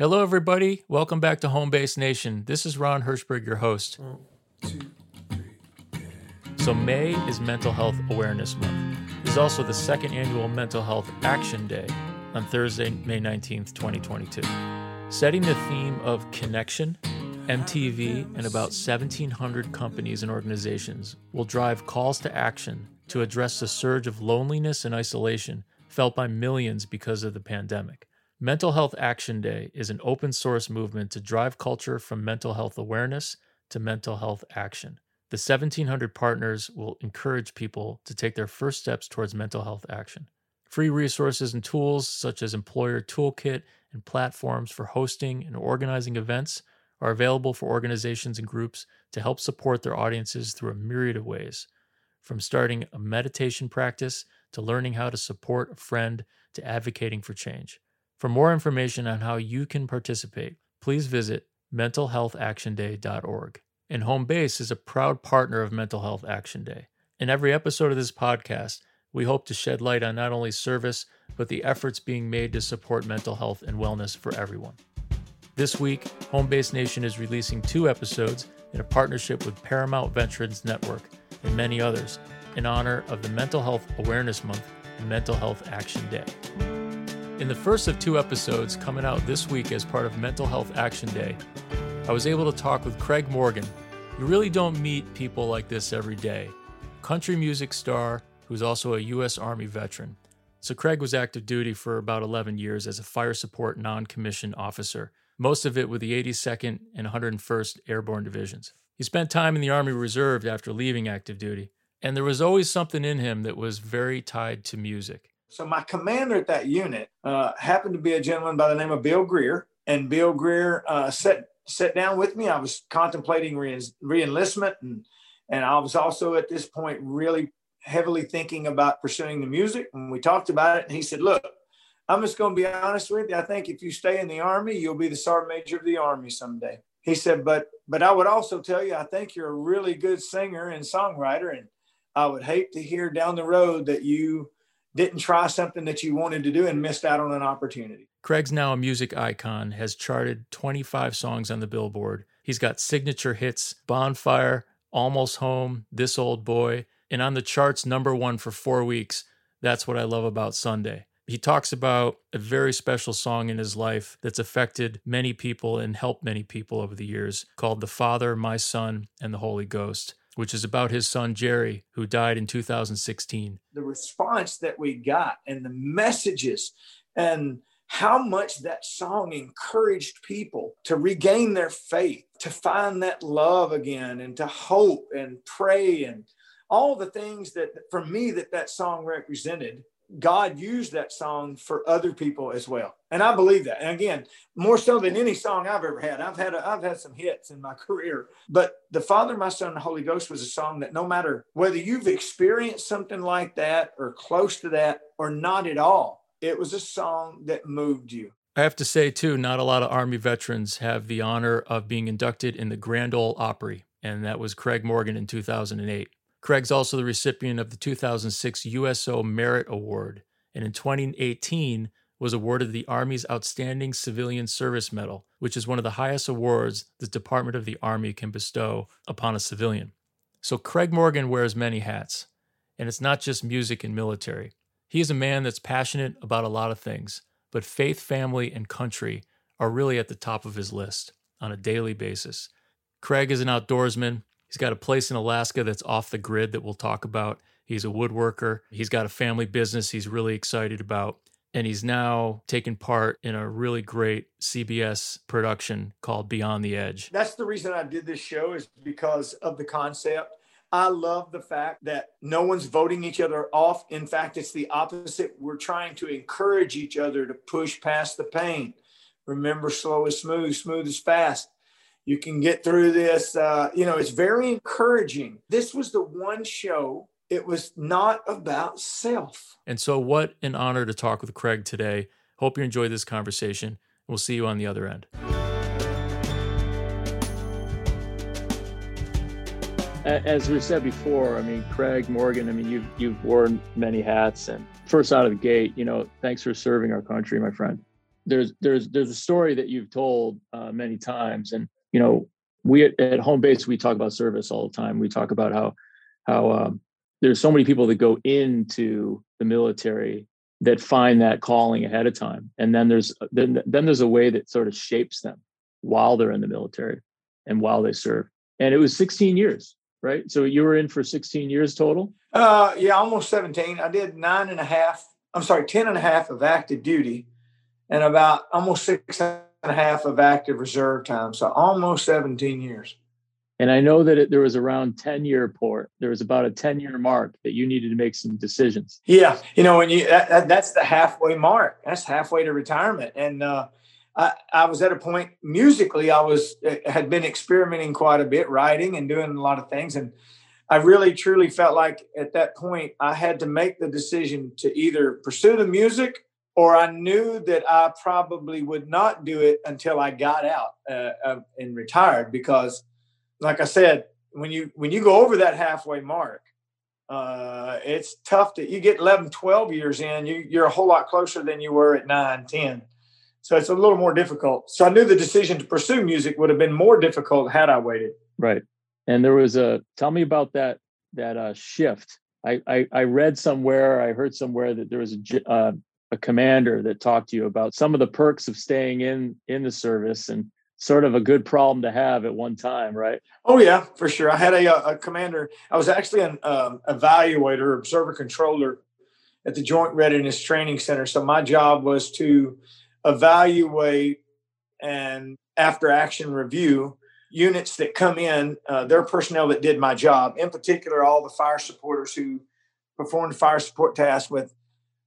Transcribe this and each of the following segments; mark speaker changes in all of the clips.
Speaker 1: Hello, everybody. Welcome back to Home Base Nation. This is Ron Hirschberg, your host. So, May is Mental Health Awareness Month. It is also the second annual Mental Health Action Day on Thursday, May 19th, 2022. Setting the theme of connection, MTV and about 1,700 companies and organizations will drive calls to action to address the surge of loneliness and isolation felt by millions because of the pandemic. Mental Health Action Day is an open source movement to drive culture from mental health awareness to mental health action. The 1,700 partners will encourage people to take their first steps towards mental health action. Free resources and tools such as Employer Toolkit and platforms for hosting and organizing events are available for organizations and groups to help support their audiences through a myriad of ways, from starting a meditation practice to learning how to support a friend to advocating for change. For more information on how you can participate, please visit mentalhealthactionday.org. And Home Base is a proud partner of Mental Health Action Day. In every episode of this podcast, we hope to shed light on not only service, but the efforts being made to support mental health and wellness for everyone. This week, Home Base Nation is releasing two episodes in a partnership with Paramount Veterans Network and many others in honor of the Mental Health Awareness Month and Mental Health Action Day. In the first of two episodes coming out this week as part of Mental Health Action Day, I was able to talk with Craig Morgan. You really don't meet people like this every day. Country music star who's also a U.S. Army veteran. So, Craig was active duty for about 11 years as a fire support non commissioned officer, most of it with the 82nd and 101st Airborne Divisions. He spent time in the Army Reserve after leaving active duty, and there was always something in him that was very tied to music.
Speaker 2: So my commander at that unit uh, happened to be a gentleman by the name of Bill Greer, and Bill Greer uh, sat sat down with me. I was contemplating re- reenlistment, and and I was also at this point really heavily thinking about pursuing the music. And we talked about it, and he said, "Look, I'm just going to be honest with you. I think if you stay in the army, you'll be the sergeant major of the army someday." He said, "But but I would also tell you, I think you're a really good singer and songwriter, and I would hate to hear down the road that you." Didn't try something that you wanted to do and missed out on an opportunity.
Speaker 1: Craig's now a music icon, has charted 25 songs on the Billboard. He's got signature hits Bonfire, Almost Home, This Ole Boy, and on the charts, number one for four weeks. That's what I love about Sunday. He talks about a very special song in his life that's affected many people and helped many people over the years called The Father, My Son, and the Holy Ghost which is about his son Jerry, who died in 2016.
Speaker 2: The response that we got and the messages and how much that song encouraged people to regain their faith, to find that love again, and to hope and pray and all the things that for me that that song represented God used that song for other people as well. And I believe that. And again, more so than any song I've ever had. I've had a, I've had some hits in my career, but The Father, My Son, and the Holy Ghost was a song that no matter whether you've experienced something like that or close to that or not at all, it was a song that moved you.
Speaker 1: I have to say too, not a lot of Army veterans have the honor of being inducted in the Grand Ole Opry, and that was Craig Morgan in 2008. Craig's also the recipient of the 2006 USO Merit Award, and in 2018 was awarded the Army's Outstanding Civilian Service Medal, which is one of the highest awards the Department of the Army can bestow upon a civilian. So Craig Morgan wears many hats, and it's not just music and military. He is a man that's passionate about a lot of things, but faith, family, and country are really at the top of his list on a daily basis. Craig is an outdoorsman, He's got a place in Alaska that's off the grid that we'll talk about. He's a woodworker. He's got a family business he's really excited about. And he's now taking part in a really great CBS production called Beyond the Edge.
Speaker 2: That's the reason I did this show, is because of the concept. I love the fact that no one's voting each other off. In fact, it's the opposite. We're trying to encourage each other to push past the pain. Remember, slow is smooth, smooth is fast you can get through this. Uh, you know, it's very encouraging. This was the one show, it was not about self.
Speaker 1: And so, what an honor to talk with Craig today. Hope you enjoyed this conversation. We'll see you on the other end. As we said before, I mean, Craig Morgan, I mean, you've, you've worn many hats. And first out of the gate, you know, thanks for serving our country, my friend. there's there's there's a story that you've told uh, many times, and you know we at, at, home base we talk about service all the time. We talk about how how um, there's so many people that go into the military that find that calling ahead of time, and then there's then then there's a way that sort of shapes them while they're in the military and while they serve. And it was 16 years, right? So you were in for 16 years total.
Speaker 2: Uh, yeah, almost 17. I did nine and a half. I'm sorry, 10 and a half of active duty and about almost six a half of active reserve time. So almost 17 years.
Speaker 1: And I know that it, there was around 10 year port. There was about a 10 year mark that you needed to make some decisions.
Speaker 2: Yeah. You know, when you, that, that, that's the halfway mark, that's halfway to retirement. And, uh, I, I was at a point musically, I was, uh, had been experimenting quite a bit, writing and doing a lot of things. And I really truly felt like at that point I had to make the decision to either pursue the music or I knew that I probably would not do it until I got out uh, and retired because, like I said, when you when you go over that halfway mark, uh, it's tough to you get 11, 12 years in, you, you're a whole lot closer than you were at 9, 10. So it's a little more difficult. So I knew the decision to pursue music would have been more difficult had I waited.
Speaker 1: Right. And there was a tell me about that that uh, shift. I, I, I read somewhere, I heard somewhere that there was a uh, a commander that talked to you about some of the perks of staying in in the service and sort of a good problem to have at one time, right?
Speaker 2: Oh yeah, for sure. I had a, a commander. I was actually an um, evaluator, observer controller at the Joint Readiness Training Center. So my job was to evaluate and after action review units that come in, uh, their personnel that did my job, in particular, all the fire supporters who performed fire support tasks with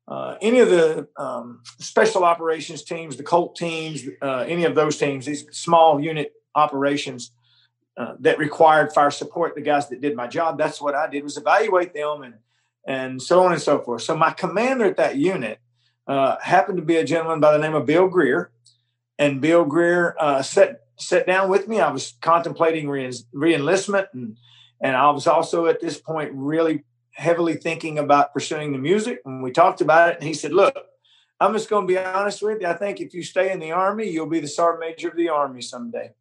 Speaker 2: uh, any of the um, special operations teams, the Colt teams, uh, any of those teams, these small unit operations uh, that required fire support, the guys that did my job, that's what I did was evaluate them and and so on and so forth. So my commander at that unit uh, happened to be a gentleman by the name of Bill Greer, and Bill Greer uh, sat sat down with me. I was contemplating re- reenlistment, and and I was also at this point really heavily thinking about pursuing the music. And we talked about it, and he said, "Look, I'm just going to be honest with you. I think if you stay in the army, you'll be the sergeant major of the army someday."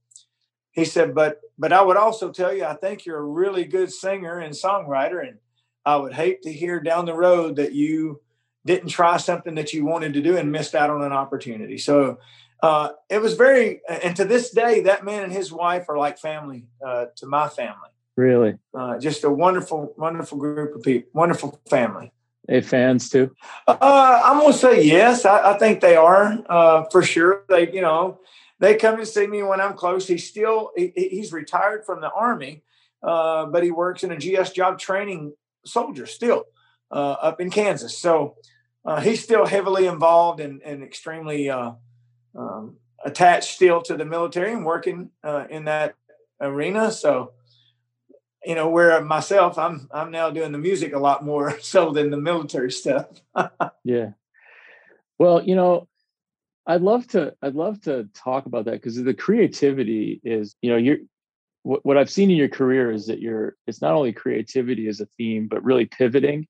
Speaker 2: He said, "But but I would also tell you, I think you're a really good singer and songwriter, and I would hate to hear down the road that you." didn't try something that you wanted to do and missed out on an opportunity. So uh, it was very, and to this day, that man and his wife are like family uh, to my family.
Speaker 1: Really?
Speaker 2: Uh, just a wonderful, wonderful group of people, wonderful family.
Speaker 1: They fans too?
Speaker 2: Uh, I'm going to say yes. I, I, think they are uh, for sure. They, you know, they come and see me when I'm close. He's still, he, he's retired from the army, uh, but he works in a GS job training soldier still up in Kansas. So he's still heavily involved and, and extremely, um, attached still to the military and working uh, in that arena. So, you know, where myself, I'm I'm now doing the music a lot more so than the military stuff.
Speaker 1: yeah. Well, you know, I'd love to I'd love to talk about that because the creativity is, you know, you're what, what I've seen in your career is that you're it's not only creativity as a theme, but really pivoting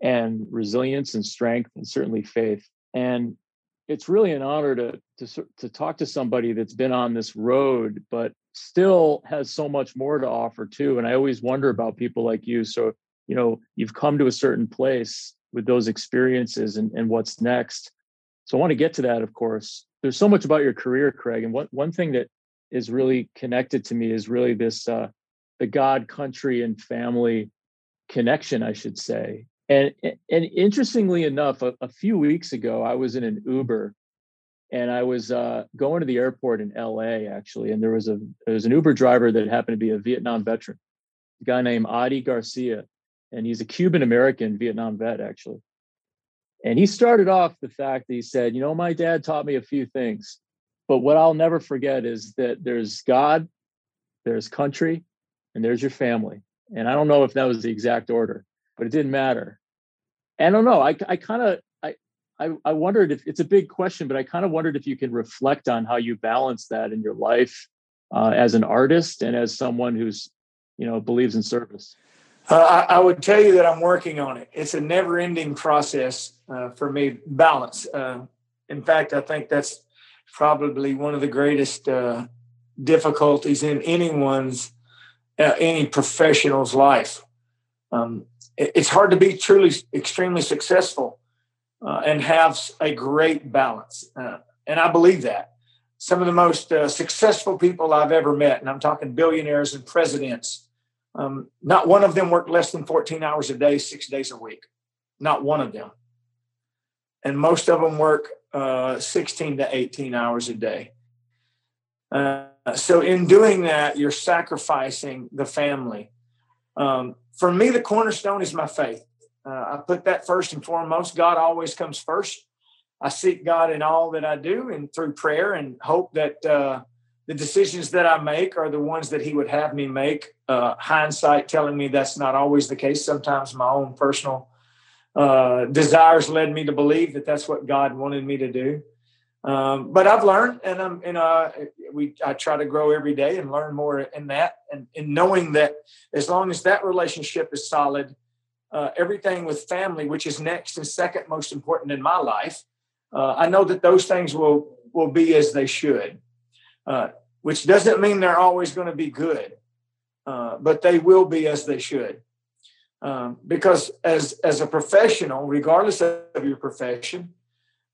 Speaker 1: and resilience and strength and certainly faith. And it's really an honor to to to talk to somebody that's been on this road but still has so much more to offer too and i always wonder about people like you. So you know you've come to a certain place with those experiences and, and what's next. So i want to get to that of course. There's so much about your career craig and what one thing that is really connected to me is really this uh, the god country and family connection i should say. And and interestingly enough, a, a, few weeks ago, I was in an Uber, and I was uh, going to the airport in L.A. actually, and there was a there was an Uber driver that happened to be a Vietnam veteran, a guy named Adi Garcia, and he's a Cuban American Vietnam vet actually. And he started off the fact that he said, "You know, my dad taught me a few things, but what I'll never forget is that there's God, there's country, and there's your family." And I don't know if that was the exact order but it didn't matter. And I don't know. I, I kind of, I, I, wondered if it's a big question, but I kind of wondered if you can reflect on how you balance that in your life uh, as an artist and as someone who's, you know, believes in service.
Speaker 2: Uh, I, I, would tell you that I'm working on it. It's a never-ending process uh, for me. Balance. Uh, in fact, I think that's probably one of the greatest uh, difficulties in anyone's uh, any professional's life. Um, it, it's hard to be truly extremely successful uh, and have a great balance, uh, and I believe that. Some of the most uh, successful people I've ever met, and I'm talking billionaires and presidents, um, not one of them worked less than 14 hours a day, six days a week. Not one of them. And most of them work uh, 16 to 18 hours a day. Uh, so, in doing that, you're sacrificing the family. Um, for me, the cornerstone is my faith. Uh, I put that first and foremost. God always comes first. I seek God in all that I do and through prayer and hope that uh, the decisions that I make are the ones that He would have me make. Uh, hindsight telling me that's not always the case. Sometimes my own personal uh, desires led me to believe that that's what God wanted me to do. Um, but I've learned, and I'm, you know, we I try to grow every day and learn more in that, and in knowing that as long as that relationship is solid, uh, everything with family, which is next and second most important in my life, uh, I know that those things will will be as they should. Uh, which doesn't mean they're always going to be good, uh, but they will be as they should. Um, because as as a professional, regardless of your profession,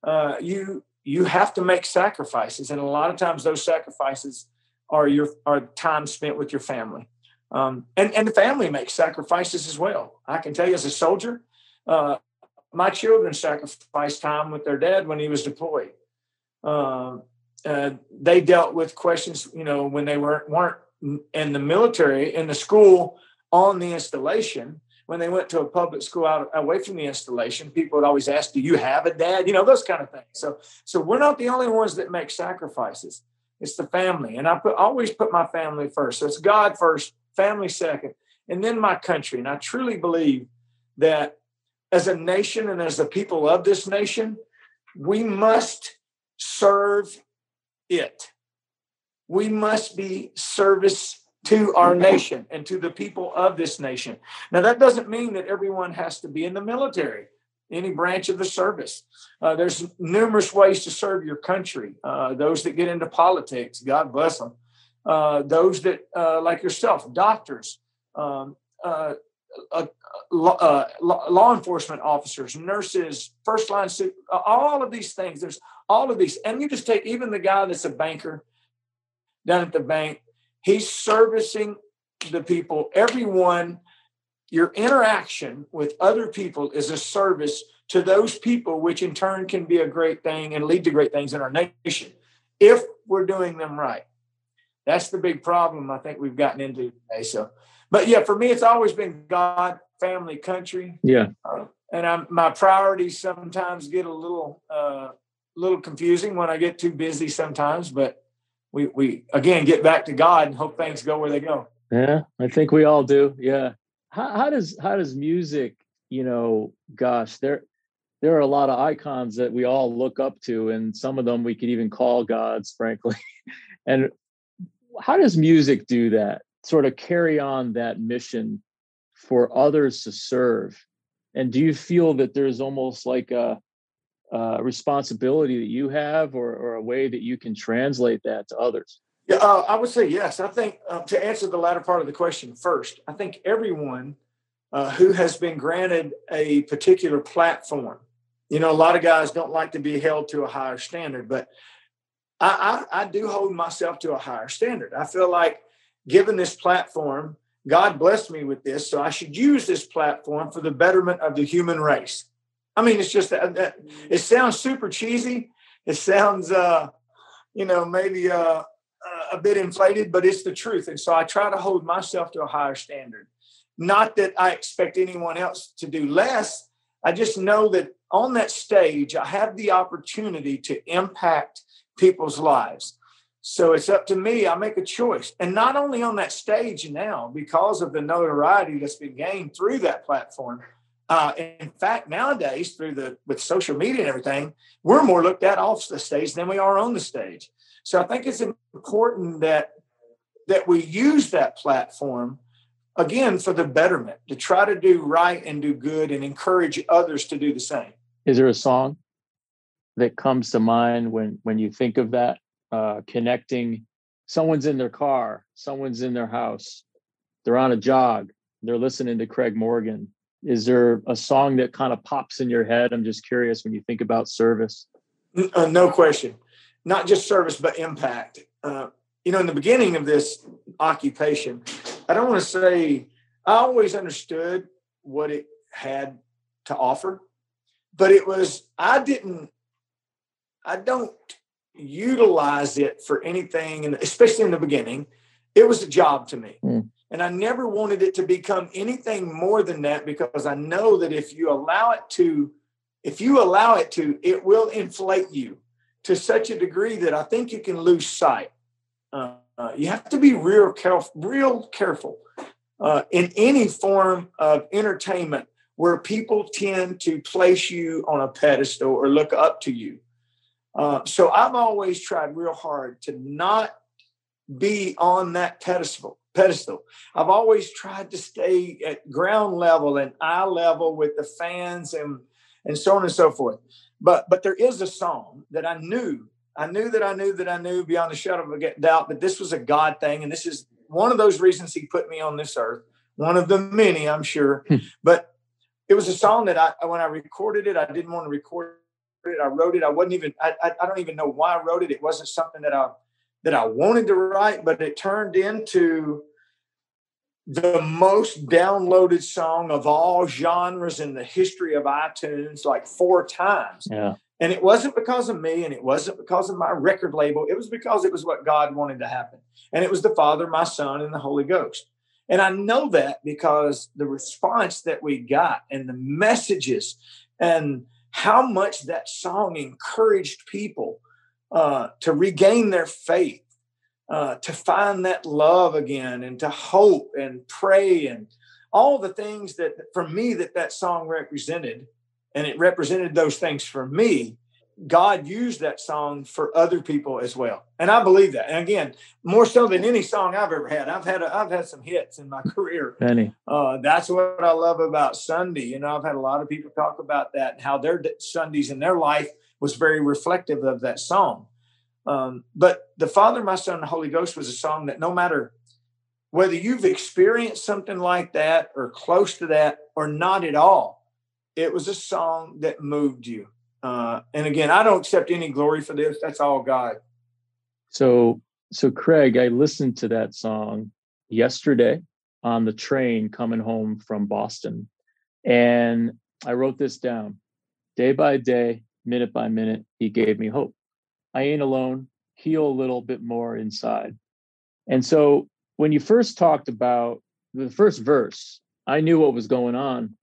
Speaker 2: uh, you you have to make sacrifices, and a lot of times those sacrifices are your are time spent with your family, um, and and the family makes sacrifices as well. I can tell you, as a soldier, uh, my children sacrificed time with their dad when he was deployed. Uh, uh, they dealt with questions, you know, when they weren't weren't in the military in the school on the installation when they went to a public school out away from the installation, people would always ask, "Do you have a dad?" You know those kind of things. So, so we're not the only ones that make sacrifices. It's the family, and I put always put my family first. So it's God first, family second, and then my country. And I truly believe that as a nation and as the people of this nation, we must serve it. We must be service to our nation and to the people of this nation. Now, that doesn't mean that everyone has to be in the military, any branch of the service. Uh, there's numerous ways to serve your country. Uh, those that get into politics, God bless them. Uh, those that, uh, like yourself, doctors, um, uh, uh, law enforcement officers, nurses, first line, all of these things. There's all of these. And you just take even the guy that's a banker down at the bank, he's servicing the people, everyone. Your interaction with other people is a service to those people, which in turn can be a great thing and lead to great things in our nation if we're doing them right. That's the big problem I think we've gotten into today. So, but yeah, for me, it's always been God, family, country.
Speaker 1: Yeah.
Speaker 2: Uh, and I'm, my priorities sometimes get a little, uh, little confusing when I get too busy sometimes, but we we again get back to God and hope things go where they go.
Speaker 1: Yeah, I think we all do. Yeah. How, how does how does music, you know, gosh, there there are a lot of icons that we all look up to, and some of them we could even call gods, frankly. and how does music do that? Sort of carry on that mission for others to serve. And do you feel that there's almost like a uh, responsibility that you have or, or, a way that you can translate that to others?
Speaker 2: Yeah, uh, I would say yes. I think uh, to answer the latter part of the question first, I think everyone uh, who has been granted a particular platform, you know, a lot of guys don't like to be held to a higher standard, but I, I, I do hold myself to a higher standard. I feel like given this platform, God blessed me with this, so I should use this platform for the betterment of the human race. I mean, it's just that, it sounds super cheesy. It sounds, uh, you know, maybe uh, uh, a bit inflated, but it's the truth. And so I try to hold myself to a higher standard. Not that I expect anyone else to do less. I just know that on that stage, I have the opportunity to impact people's lives. So it's up to me. I make a choice. And not only on that stage now, because of the notoriety that's been gained through that platform, uh, in fact, nowadays, through the with social media and everything, we're more looked at off the stage than we are on the stage. So I think it's important that that we use that platform again for the betterment to try to do right and do good and encourage others to do the same.
Speaker 1: Is there a song that comes to mind when when you think of that uh, connecting? Someone's in their car, someone's in their house, they're on a jog, they're listening to Craig Morgan. Is there a song that kind of pops in your head? I'm just curious when you think about service.
Speaker 2: Uh, no question, not just service but impact. Uh, you know, in the beginning of this occupation, I don't want to say I always understood what it had to offer, but it was, I didn't, I don't utilize it for anything, and especially in the beginning, it was a job to me. Mm. And I never wanted it to become anything more than that because I know that if you allow it to, if you allow it to, it will inflate you to such a degree that I think you can lose sight. Uh, uh, you have to be real careful, real careful uh, in any form of entertainment where people tend to place you on a pedestal or look up to you. Uh, so I've always tried real hard to not be on that pedestal. Pedestal. I've always tried to stay at ground level and eye level with the fans and and so on and so forth. But but there is a song that I knew I knew that I knew that I knew beyond a shadow of a doubt that this was a God thing. And this is one of those reasons he put me on this earth, one of the many, I'm sure. Hmm. but it was a song that I, when I recorded it, I didn't want to record it. I wrote it. I wasn't even, I, I don't even know why I wrote it. It wasn't something that I, that I wanted to write, but it turned into the most downloaded song of all genres in the history of iTunes, like four times.
Speaker 1: Yeah.
Speaker 2: And it wasn't because of me and it wasn't because of my record label. It was because it was what God wanted to happen. And it was the Father, my Son, and the Holy Ghost. And I know that because the response that we got and the messages and how much that song encouraged people uh, to regain their faith, uh, to find that love again, and to hope and pray and all the things that, for me, that that song represented and it represented those things for me god used that song for other people as well. And i believe that. And again more so than any song i've ever had. I've had a, i've had some hits in my career.
Speaker 1: Many.
Speaker 2: Uh, that's what i love about sunday. You know i've had a lot of people talk about that and how their sundays in their life was very reflective of that song. Um, but the father my son and the holy ghost was a song that no matter whether you've experienced something like that or close to that or not at all it was a song that moved you. Uh, and again, I don't accept any glory for this. That's all God.
Speaker 1: So, so Craig, I listened to that song yesterday on the train coming home from Boston, and I wrote this down. Day by day, minute by minute, He gave me hope. I ain't alone. Heal a little bit more inside. And so, when you first talked about the first verse, I knew what was going on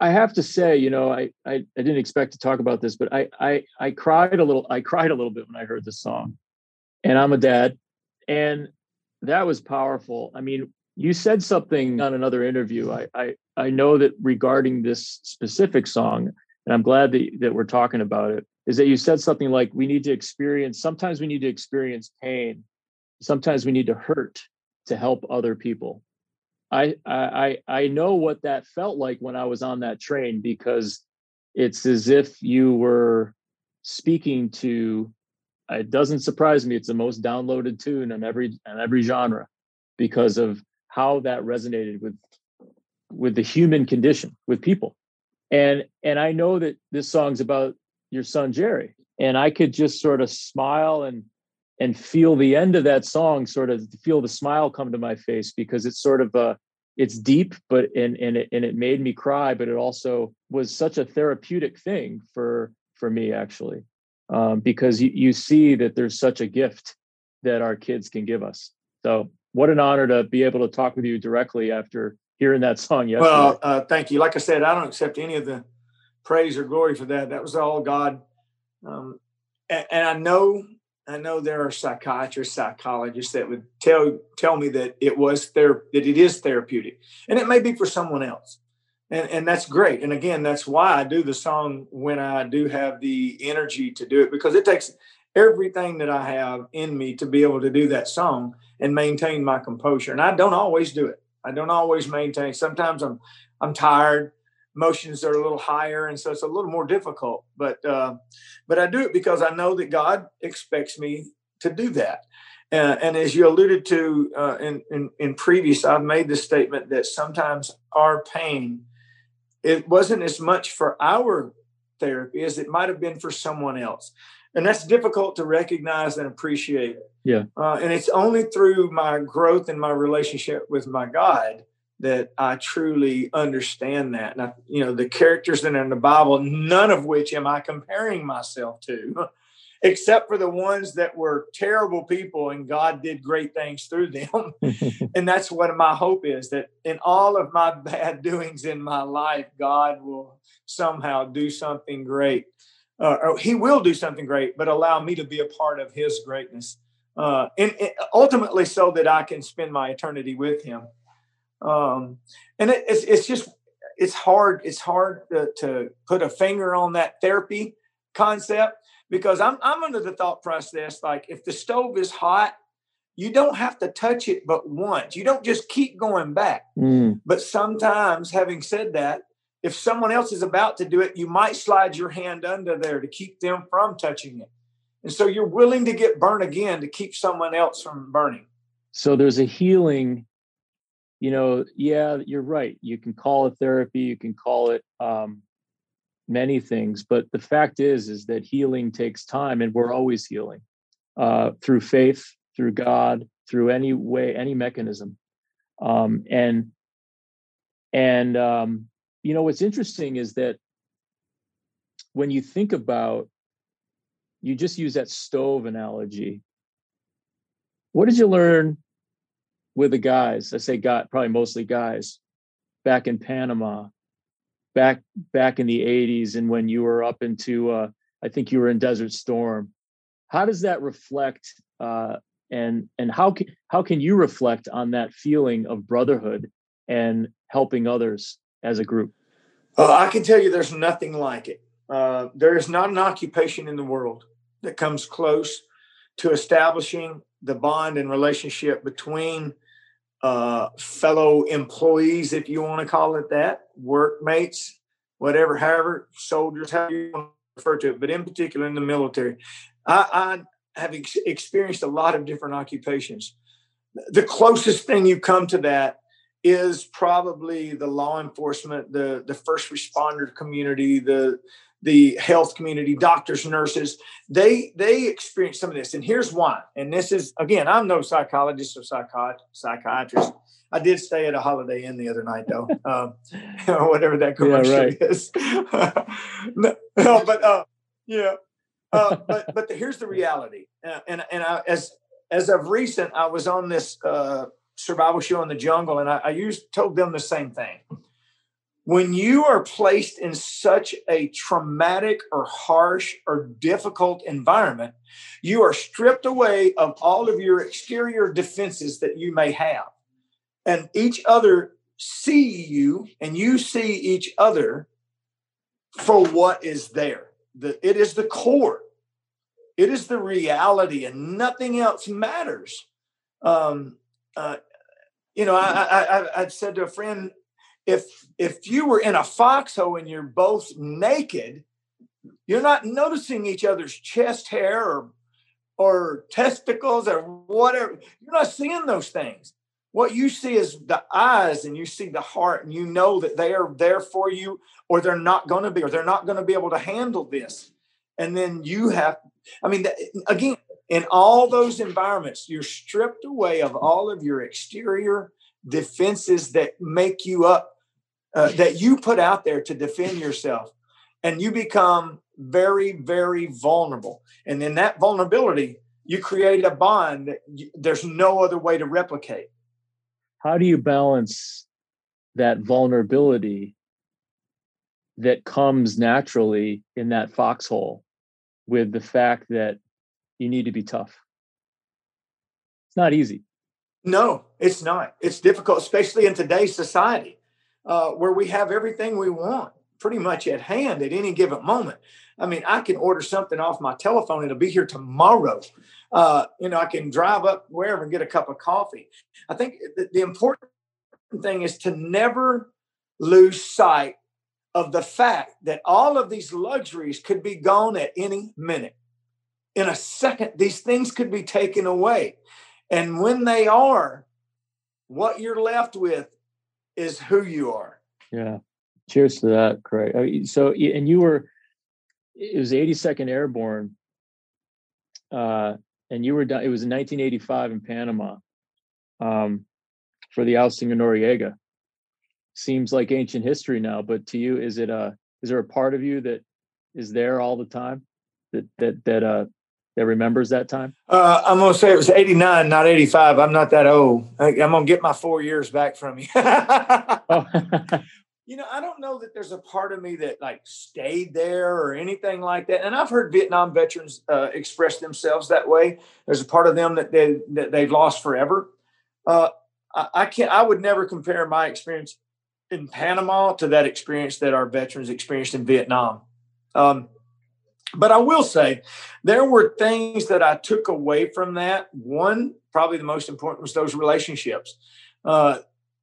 Speaker 1: I have to say, you know, I, I, I didn't expect to talk about this, but I, I I cried a little. I cried a little bit when I heard this song, and I'm a dad, and that was powerful. I mean, you said something on another interview. I I I know that regarding this specific song, and I'm glad that that we're talking about it. Is that you said something like we need to experience. Sometimes we need to experience pain. Sometimes we need to hurt to help other people I I I know what that felt like when I was on that train because it's as if you were speaking to it doesn't surprise me it's the most downloaded tune on every on every genre because of how that resonated with with the human condition with people. And and i know that this song's about your son jerry and i could just sort of smile and and feel the end of that song sort of feel the smile come to my face because it's sort of a it's deep but and and it, and it made me cry but it also was such a therapeutic thing for for me actually um, because you, you see that there's such a gift that our kids can give us. So what an honor to be able to talk with you directly after hearing that song yesterday.
Speaker 2: well uh, thank you. Like i said i don't accept any of the praise or glory for that. That was all god. Um, and, and i know I know there are psychiatrists, psychologists that would tell tell me that it was ther- that it is therapeutic, and it may be for someone else, and and that's great. And again, that's why I do the song when I do have the energy to do it because it takes everything that I have in me to be able to do that song and maintain my composure. And I don't always do it. I don't always maintain. Sometimes I'm I'm tired. Emotions are a little higher, and so it's a little more difficult. But uh, but I do it because I know that God expects me to do that. Uh, and as you alluded to uh, in, in, in previous, I've made the statement that sometimes our pain it wasn't as much for our therapy as it might have been for someone else, and that's difficult to recognize and appreciate.
Speaker 1: Yeah,
Speaker 2: uh, and it's only through my growth in my relationship with my God that I truly understand that. And I, you know, the characters that are in the Bible, none of which am I comparing myself to. except for the ones that were terrible people and God did great things through them. and that's what my hope is that in all of my bad doings in my life, God will somehow do something great. Uh, or he will do something great, but allow me to be a part of his greatness. Uh, and, and, ultimately, so that I can spend my eternity with him. Um, and it, it's, it's just, it's hard. It's hard to, to put a finger on that therapy concept because I'm I'm under the thought process like if the stove is hot, you don't have to touch it but once. You don't just keep going back. Mm. But sometimes, having said that, if someone else is about to do it, you might slide your hand under there to keep them from touching it. And so you're willing to get burned again to keep someone else from burning.
Speaker 1: So there's a healing, you know, yeah, you're right. You can call it therapy, you can call it um, many things but the fact is is that healing takes time and we're always healing uh, through faith through god through any way any mechanism um, and and um, you know what's interesting is that when you think about you just use that stove analogy what did you learn with the guys i say got probably mostly guys back in panama back back in the 80s and when you were up into uh, i think you were in desert storm. How does that reflect uh, and and how can how can you reflect on that feeling of brotherhood and helping others as a group?
Speaker 2: Uh, i can tell you there's nothing like it. Uh, there is not an occupation in the world that comes close to establishing the bond and relationship between uh, fellow employees, if you want to call it that, workmates, whatever, however, soldiers, how you want to refer to it, but in particular in the military. I, I have ex- experienced a lot of different occupations. The closest thing you come to that is probably the law enforcement, the the first responder community, the the health community, doctors, nurses, they they experience some of this. And here's why. And this is again, I'm no psychologist or psychiatrist. I did stay at a Holiday Inn the other night, though, um, whatever that commercial yeah, right. is. no, no, but uh, yeah, uh, but but the, here's the reality. Uh, and and I, as as of recent, I was on this uh, survival show in the jungle, and I, I used told them the same thing when you are placed in such a traumatic or harsh or difficult environment, you are stripped away of all of your exterior defenses that you may have. And each other see you and you see each other for what is there. The, it is the core, it is the reality, and nothing else matters. Um, uh, you know, I, I, I, I said to a friend if if you were in a foxhole and you're both naked, you're not noticing each other's chest hair or or testicles or whatever. You're not seeing those things. What you see is the eyes and you see the heart, and you know that they are there for you, or they're not going to be, or they're not going to be able to handle this. And then you have, I mean, again, in all those environments, you're stripped away of all of your exterior defenses that make you up uh, that you put out there to defend yourself. And you become very very vulnerable. And in that vulnerability you create a bond that you, there's no other way to replicate.
Speaker 1: How do you balance that vulnerability that comes naturally in that foxhole with the fact that you need to be tough? It's not easy
Speaker 2: no, it's not. It's difficult, especially in today's society uh, where we have everything we want pretty much at hand at any given moment. I mean, I can order something off my telephone, it'll be here tomorrow. Uh, you know, I can drive up wherever and get a cup of coffee. I think the, the important thing is to never lose sight of the fact that all of these luxuries could be gone at any minute. In a second, these things could be taken away. And when they are, what you're left with is who you are.
Speaker 1: Yeah. Cheers to that, Craig. So, and you were, it was 82nd Airborne, uh, and you were done. It was in 1985 in Panama, um, for the ousting of Noriega. Seems like ancient history now, but to you, is it a is there a part of you that is there all the time that that that uh that remembers that time?
Speaker 2: Uh, I'm gonna say it was 89, not 85. I'm not that old. I, am gonna get my four years back from you. oh. you know, I don't know that there's a part of me that like stayed there or anything like that. And I've heard Vietnam veterans uh, express themselves that way. There's a part of them that they that they've lost forever. Uh, I, I can't. I would never compare my experience in Panama to that experience that our veterans experienced in Vietnam. Um, but I will say there were things that I took away from that. One, probably the most important, was those relationships. Uh,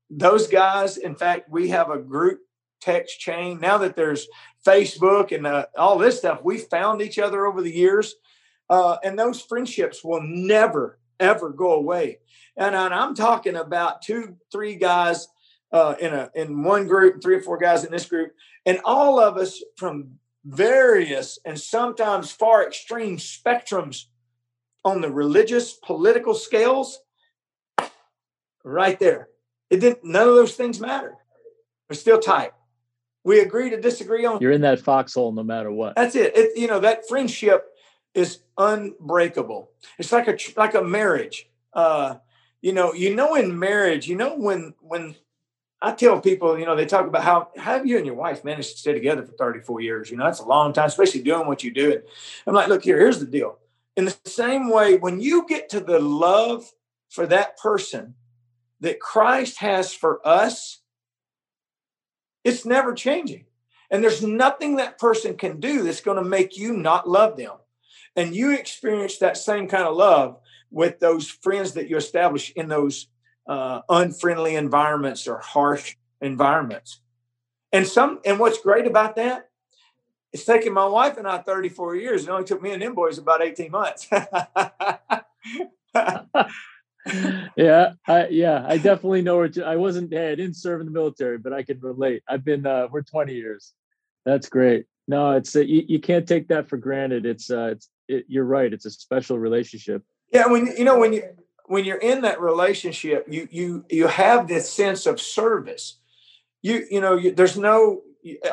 Speaker 2: those guys, in fact, we have a group text chain now that there's Facebook and uh, all this stuff. We found each other over the years, uh, and those friendships will never ever go away. And, and I'm talking about two, three guys uh, in a in one group, three or four guys in this group, and all of us from various and sometimes far extreme spectrums on the religious political scales right there. It didn't none of those things matter. We're still tight. We agree to disagree on
Speaker 1: you're in that foxhole no matter what.
Speaker 2: That's it, it you know that friendship is unbreakable. It's like a like a marriage. Uh you know you know in marriage you know when when I tell people, you know, they talk about how, how have you and your wife managed to stay together for 34 years? You know, that's a long time, especially doing what you do. And I'm like, look here, here's the deal. In the same way, when you get to the love for that person that Christ has for us, it's never changing. And there's nothing that person can do that's going to make you not love them. And you experience that same kind of love with those friends that you establish in those uh, unfriendly environments or harsh environments. And some and what's great about that, it's taken my wife and I 34 years. It only took me and them boys about 18 months.
Speaker 1: yeah, I, yeah, I definitely know where I wasn't. Hey, I didn't serve in the military, but I can relate. I've been. Uh, we're 20 years. That's great. No, it's uh, you, you can't take that for granted. It's uh, it's it, you're right. It's a special relationship.
Speaker 2: Yeah, when you know when you when you're in that relationship, you you you have this sense of service. You you know you, there's no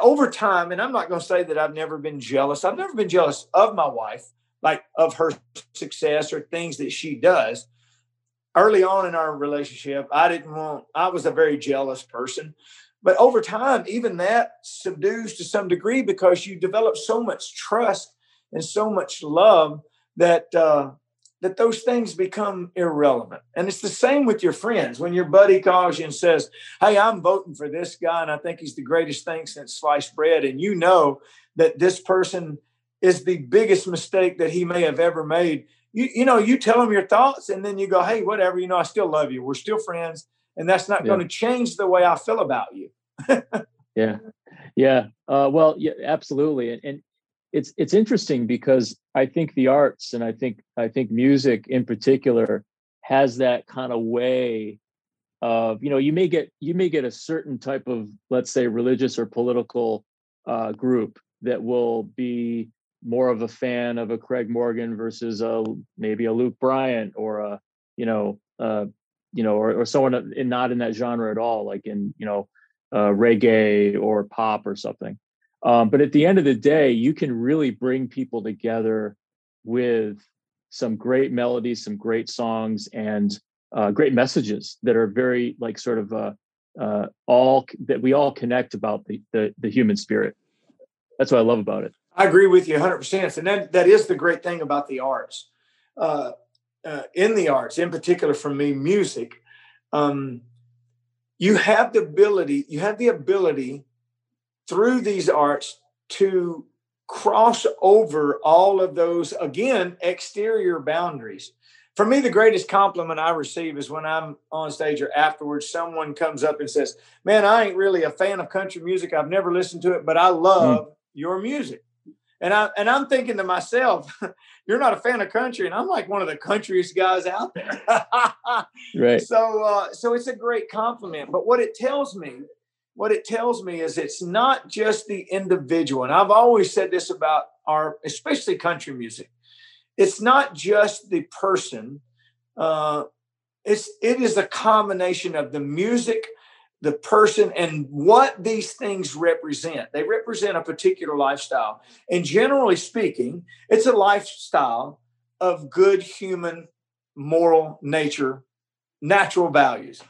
Speaker 2: over time, and I'm not going to say that I've never been jealous. I've never been jealous of my wife, like of her success or things that she does. Early on in our relationship, I didn't want. I was a very jealous person, but over time, even that subdues to some degree because you develop so much trust and so much love that uh, that those things become irrelevant. And it's the same with your friends. When your buddy calls you and says, Hey, I'm voting for this guy, and I think he's the greatest thing since sliced bread, and you know that this person is the biggest mistake that he may have ever made. You, you know, you tell him your thoughts, and then you go, Hey, whatever, you know, I still love you. We're still friends, and that's not yeah. going to change the way I feel about you.
Speaker 1: yeah. Yeah. Uh, well, yeah, absolutely. And, and it's it's interesting because I think the arts and I think I think music in particular has that kind of way of you know you may get you may get a certain type of let's say religious or political uh, group that will be more of a fan of a Craig Morgan versus a maybe a Luke Bryan or a you know uh, you know or, or someone in, not in that genre at all like in you know uh, reggae or pop or something um, but at the end of the day, you can really bring people together with some great melodies, some great songs, and uh, great messages that are very like sort of uh, uh, all that we all connect about the, the, the human spirit. That's what I love about it.
Speaker 2: I agree with you 100%. And that, that is the great thing about the arts. Uh, uh, in the arts, in particular for me, music, um, you have the ability, you have the ability through these arts to cross over all of those again exterior boundaries for me, the greatest compliment I receive is when I'm on stage or afterwards, someone comes up and says, Man, I ain't really a fan of country music. I've never listened to it, but I love mm. your music. And I and I'm thinking to myself, you're not a fan of country, and I'm like one of the countryest guys out there.
Speaker 1: right.
Speaker 2: So uh, so it's a great compliment. But what it tells me, what it tells me is it's not just the individual. And I've always said this about our, especially country music it's not just the person uh, it's it is a combination of the music the person and what these things represent they represent a particular lifestyle and generally speaking it's a lifestyle of good human moral nature natural values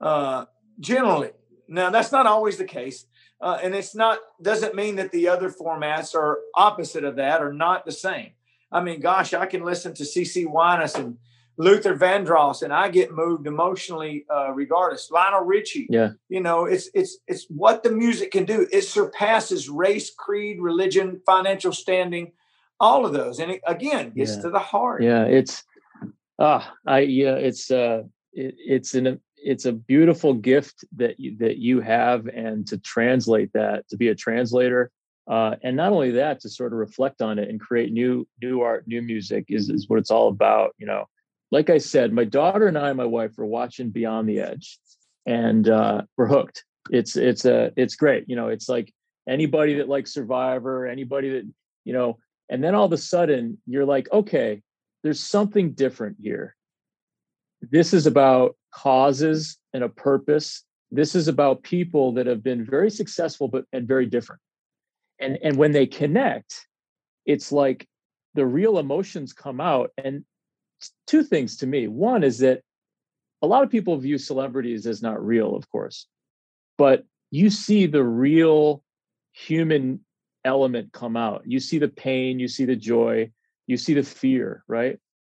Speaker 2: uh, generally now that's not always the case uh, and it's not doesn't mean that the other formats are opposite of that or not the same I mean, gosh, I can listen to CeCe Winans and Luther Vandross, and I get moved emotionally uh, regardless. Lionel Richie,
Speaker 1: yeah,
Speaker 2: you know, it's it's it's what the music can do. It surpasses race, creed, religion, financial standing, all of those, and it, again gets yeah. to the heart.
Speaker 1: Yeah, it's ah, I yeah, it's uh, it, it's an it's a beautiful gift that you, that you have, and to translate that, to be a translator uh, and not only that to sort of reflect on it and create new new art new music is, is what it's all about you know. Like i said my daughter and i and my wife were watching beyond the edge and uh, we're hooked. It's it's a it's great you know it's like anybody that likes survivor anybody that you know and then all of a sudden you're like okay there's something different here. This is about causes and a purpose. This is about people that have been very successful but and very different. And and when they connect it's like the real emotions come out. And two things to me. One is that a lot of people view celebrities as not real of course. But you see the real human element come out. You see the pain you see the joy you see the fear right?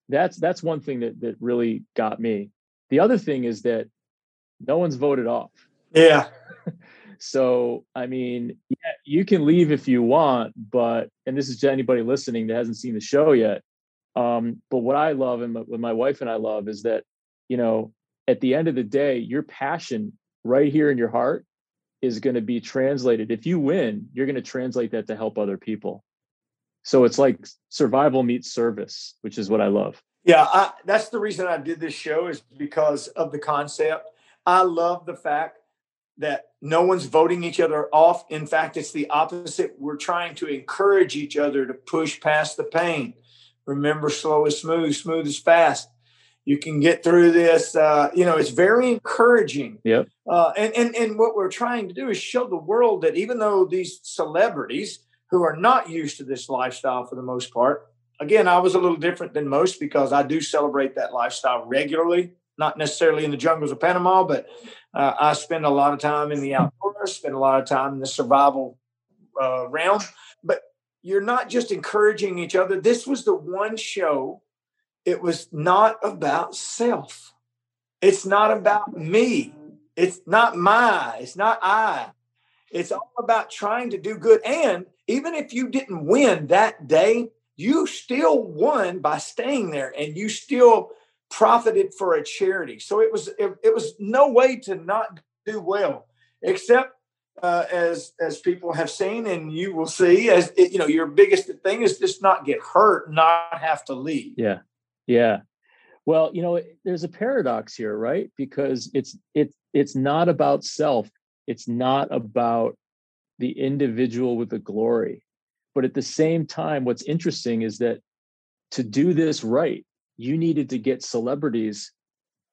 Speaker 1: That's that's one thing that that really got me the other thing is that no one's voted off
Speaker 2: yeah
Speaker 1: So, I mean, yeah, you can leave if you want, but, and this is to anybody listening that hasn't seen the show yet. Um, but what I love and what my wife and I love is that, you know, at the end of the day, your passion right here in your heart is going to be translated. If you win, you're going to translate that to help other people. So it's like survival meets service, which is what I love.
Speaker 2: Yeah, I, that's the reason I did this show is because of the concept. I love the fact that no one's voting each other off. In fact, it's the opposite. We're trying to encourage each other to push past the pain. Remember, slow is smooth, smooth is fast. You can get through this. Uh, you know, it's very encouraging.
Speaker 1: Yep.
Speaker 2: Uh, and, and, and what we're trying to do is show the world that even though these celebrities who are not used to this lifestyle for the most part, again, I was a little different than most because I do celebrate that lifestyle regularly not necessarily in the jungles of Panama, but uh, I spend a lot of time in the outdoors, spend a lot of time in the survival uh, realm. But you're not just encouraging each other. This was the one show, it was not about self. It's not about me. It's not my, it's not I. It's all about trying to do good. And even if you didn't win that day, you still won by staying there and you still profited for a charity. So it was it, it was no way to not do well, except uh, as as people have seen and you will see as it, you know your biggest thing is just not get hurt, not have to leave.
Speaker 1: Yeah, yeah. Well, you know, there's a paradox here, right? Because it's it's it's not about self. It's not about the individual with the glory. But at the same time, what's interesting is that to do this right, you needed to get celebrities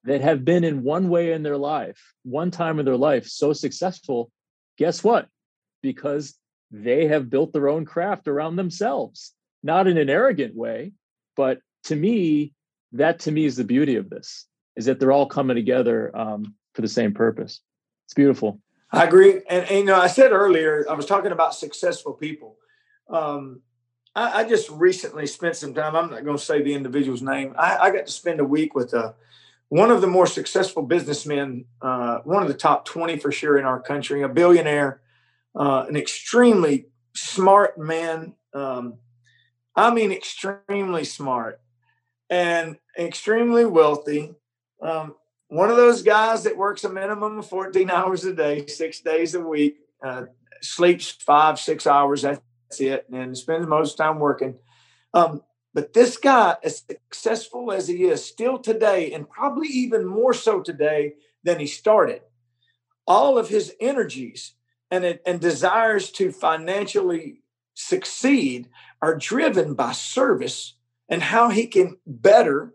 Speaker 1: that have been in one way in their life, one time in their life, so successful. Guess what? Because they have built their own craft around themselves, not in an arrogant way, but to me, that to me is the beauty of this, is that they're all coming together um, for the same purpose. It's beautiful.
Speaker 2: I agree. And, and, you know, I said earlier, I was talking about successful people. Um, I, I, just recently spent some time. I'm not going to say the individual's name. I, I, got to spend a week with a, uh, one of the more successful businessmen, uh, one of the top 20 for sure in our country, a billionaire, uh, an extremely smart man. Um, I mean, extremely smart. and extremely wealthy. Um, one of those guys that works a minimum of 14 hours a day, six days a week, uh, sleeps five, six hours. That's it. And spends most time working. Um, but this guy, as successful as he is still today, and probably even more so today than he started, all of his energies and, and desires to financially succeed are driven by service and how he can better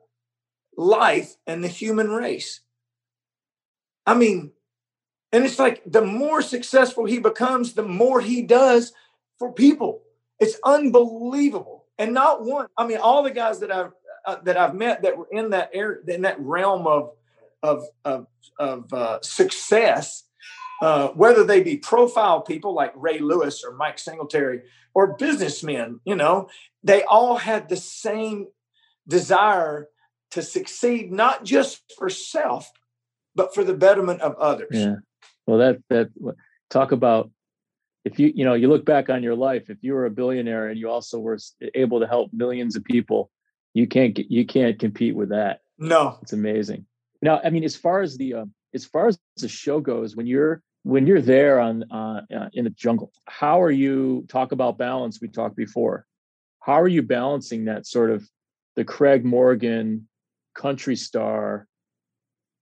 Speaker 2: life and the human race. I mean, and it's like the more successful he becomes, the more he does for people. It's unbelievable. And not one, I mean, all the guys that I've uh, that I've met that were in that area, in that realm of of of, of uh, success, uh, whether they be profile people like Ray Lewis or Mike Singletary or businessmen, you know, they all had the same desire to succeed, not just for self, but for the betterment of others.
Speaker 1: Yeah. Well, that that talk about if you you know you look back on your life, if you were a billionaire and you also were able to help millions of people, you can't you can't compete with that.
Speaker 2: No,
Speaker 1: it's amazing. Now, I mean, as far as the uh, as far as the show goes, when you're when you're there on uh, uh, in the jungle, how are you talk about balance? We talked before. How are you balancing that sort of the Craig Morgan country star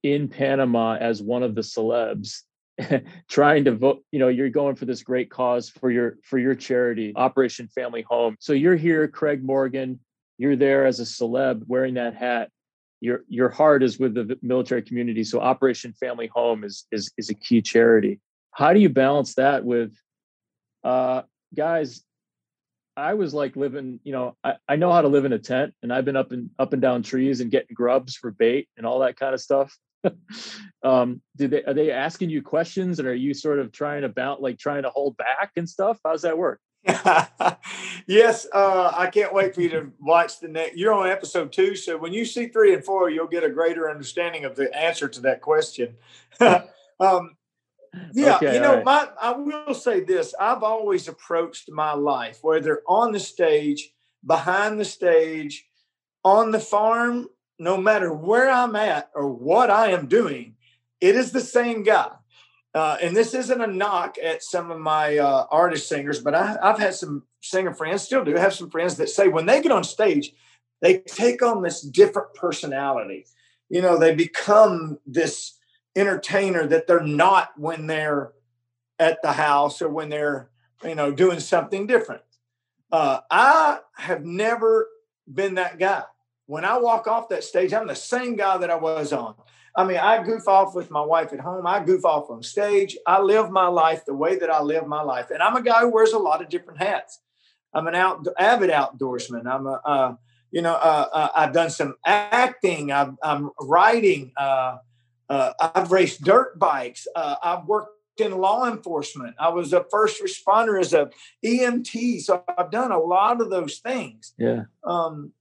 Speaker 1: in Panama as one of the celebs trying to vote you know you're going for this great cause for your for your charity operation family home. So you're here craig morgan you're there as a celeb wearing that hat. Your your heart is with the military community so operation family home is is is a key charity. How do you balance that with uh guys i was like living you know I, I know how to live in a tent and i've been up and up and down trees and getting grubs for bait and all that kind of stuff um did they are they asking you questions and are you sort of trying about like trying to hold back and stuff? How's that work?
Speaker 2: Yes uh i can't wait for you to watch the next you're on episode two so when you see three and four you'll get a greater understanding of the answer to that question. Um yeah okay, you know right. my i will say this i've always approached my life whether on the stage behind the stage on the farm no matter where I'm at or what I am doing, it is the same guy. Uh, and this isn't a knock at some of my uh, artist singers, but I, have had some singer friends, still do have some friends that say when they get on stage, they take on this different personality. You know, they become this entertainer that they're not when they're at the house or when they're, you know, doing something different. Uh, I have never been that guy when I walk off that stage, I'm the same guy that I was on. I mean, I goof off with my wife at home. I goof off on stage. I live my life the way that I live my life. And I'm a guy who wears a lot of different hats. I'm an out, avid outdoorsman. I'm a, uh, you know, uh, uh, I've done some acting. i am writing. Uh, uh, I've raced dirt bikes. Uh, I've worked in law enforcement. I was a first responder as a EMT. So I've done a lot of those things.
Speaker 1: Yeah.
Speaker 2: Um,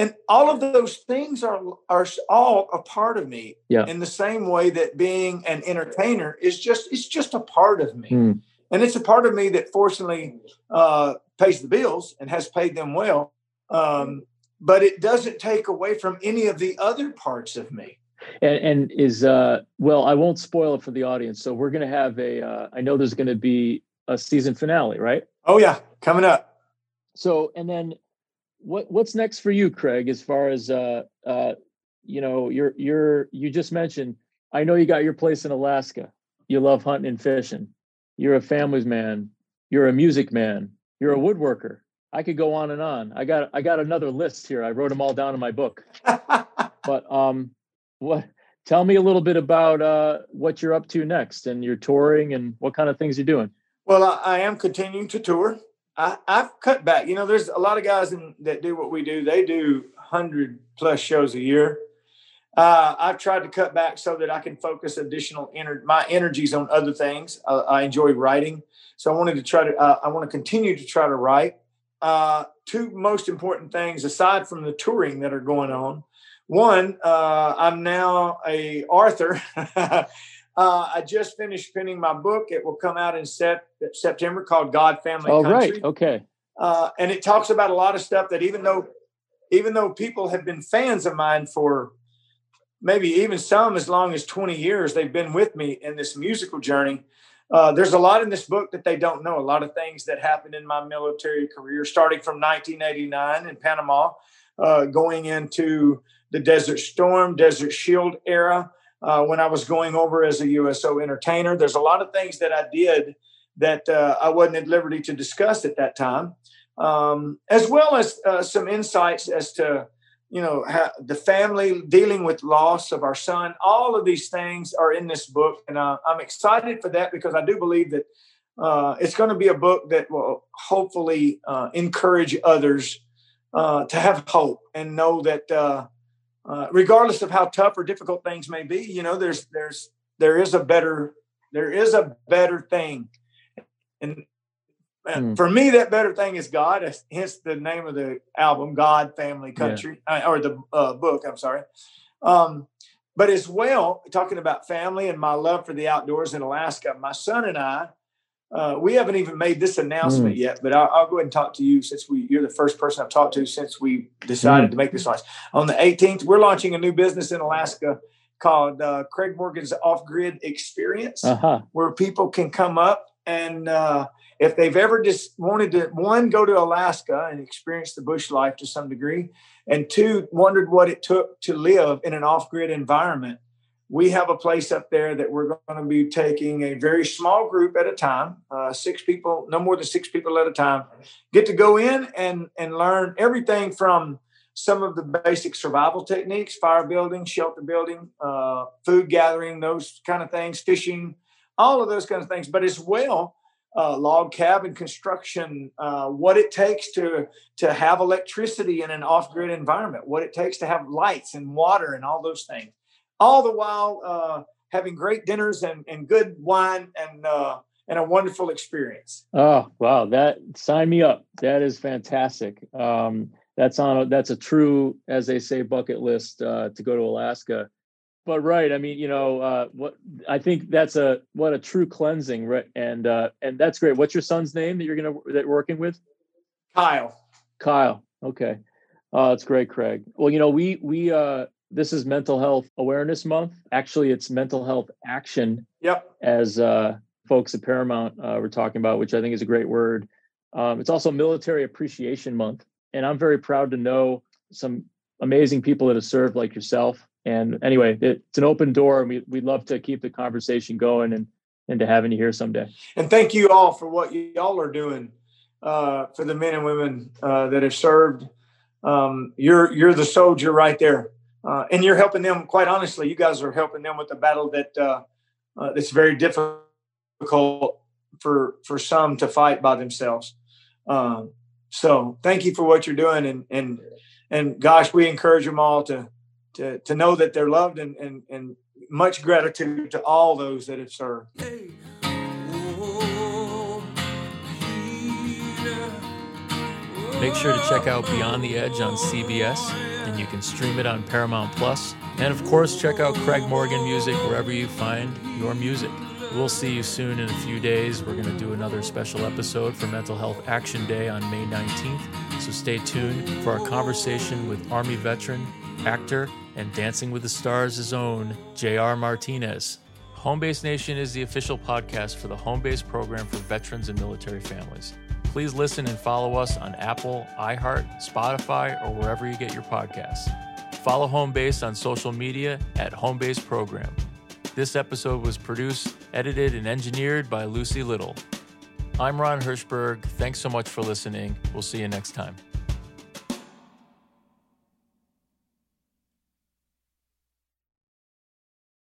Speaker 2: and all of those things are are all a part of me
Speaker 1: yeah.
Speaker 2: in the same way that being an entertainer is just it's just a part of me mm. and it's a part of me that fortunately uh, pays the bills and has paid them well um, but it doesn't take away from any of the other parts of me
Speaker 1: and, and is uh well i won't spoil it for the audience so we're going to have a. Uh, I know there's going to be a season finale right
Speaker 2: oh yeah coming up
Speaker 1: so and then what what's next for you, Craig? As far as uh, uh, you know, you're you're you just mentioned. I know you got your place in Alaska. You love hunting and fishing. You're a family's man. You're a music man. You're a woodworker. I could go on and on. I got I got another list here. I wrote them all down in my book. but um, what? Tell me a little bit about uh, what you're up to next, and your touring, and what kind of things you're doing.
Speaker 2: Well, I, I am continuing to tour. I, have cut back. You know, there's a lot of guys in, that do what we do. They do hundred plus shows a year. Uh, I've tried to cut back so that I can focus additional ener- my energies on other things. Uh, I enjoy writing, so I wanted to try to. Uh, I want to continue to try to write. Uh, two most important things aside from the touring that are going on. One, uh, I'm now a author. Uh, I just finished penning my book. It will come out in set, September called God, Family,
Speaker 1: oh,
Speaker 2: Country.
Speaker 1: right. Okay.
Speaker 2: Uh, and it talks about a lot of stuff that even though even though people have been fans of mine for maybe even some as long as 20 years, they've been with me in this musical journey. Uh, there's a lot in this book that they don't know. A lot of things that happened in my military career, starting from 1989 in Panama, uh, going into the Desert Storm, Desert Shield era, uh, when I was going over as a USO entertainer. There's a lot of things that I did that uh, I wasn't at liberty to discuss at that time, um, as well as uh, some insights as to you know the family dealing with loss of our son all of these things are in this book and uh, i'm excited for that because i do believe that uh, it's going to be a book that will hopefully uh, encourage others to have hope and know that uh, uh, regardless of how tough or difficult things may be you know there's there's there is a better there is a better thing and Mm. For me, that better thing is God. Hence the name of the album, God, Family, Country, yeah. or the uh, book. I'm sorry. Um, but as well, talking about family and my love for the outdoors in Alaska, my son and I, uh, we haven't even made this announcement mm. yet, but I'll, I'll, go ahead and talk to you since we you're the first person I've talked to since we decided mm. to make this launch. On the 18th, we're launching a new business in Alaska called uh, Craig Morgan's Off Grid Experience, uh-huh. where people can come up and uh, if they've ever just wanted to one go to alaska and experience the bush life to some degree and two wondered what it took to live in an off-grid environment we have a place up there that we're going to be taking a very small group at a time uh, six people no more than six people at a time. Get to go in and and learn everything from some of the basic survival techniques fire building shelter building uh, food gathering those kind of things fishing all of those kind of things but as well uh, log cabin construction, uh, what it takes to to have electricity in an off grid environment, what it takes to have lights and water and all those things, all the while uh, having great dinners and, and good wine and uh, and a wonderful experience.
Speaker 3: Oh wow, that sign me up. That is fantastic. Um, that's on a, that's a true, as they say, bucket list uh, to go to Alaska. But right i mean you know uh, what i think that's a what a true cleansing right? And uh and that's great. What's your son's name that you're gonna that you're working with?
Speaker 2: Kyle.
Speaker 3: Kyle. Okay. Uh that's great craig. Well you know we we uh this is mental health awareness month. Actually it's mental health action
Speaker 2: yep.
Speaker 3: as uh folks at paramount uh, were talking about which i think is a great word. Um, it's also military appreciation month and i'm very proud to know some amazing people that have served like yourself. And anyway, it's an open door, and we, we'd love to keep the conversation going and and to having you here someday.
Speaker 2: And thank you all for what y'all are doing uh, for the men and women uh, that have served. Um, you're you're the soldier right there, uh, and you're helping them. Quite honestly, you guys are helping them with the battle that uh, uh, that's very difficult for for some to fight by themselves. Um, so thank you for what you're doing, and and and gosh, we encourage them all to to, to know that they're loved and, and, and much gratitude to all those that have served.
Speaker 1: Make sure to check out Beyond the Edge on CBS, can stream it on Paramount Plus. And of course, check out Craig Morgan music wherever you find your music. We'll see you soon in a few days. We're going to do another special episode for Mental Health Action Day on May 19th. So stay tuned for our conversation with Army veteran, actor, and Dancing with the Stars' own J.R. Martinez. Homebase Nation is the official podcast for the Homebase program for veterans and military families. Please listen and follow us on Apple, iHeart, Spotify, or wherever you get your podcasts. Follow Homebase on social media at Homebase Program. This episode was produced, edited, and engineered by Lucy Little. I'm Ron Hirschberg. Thanks so much for listening. We'll see you next time.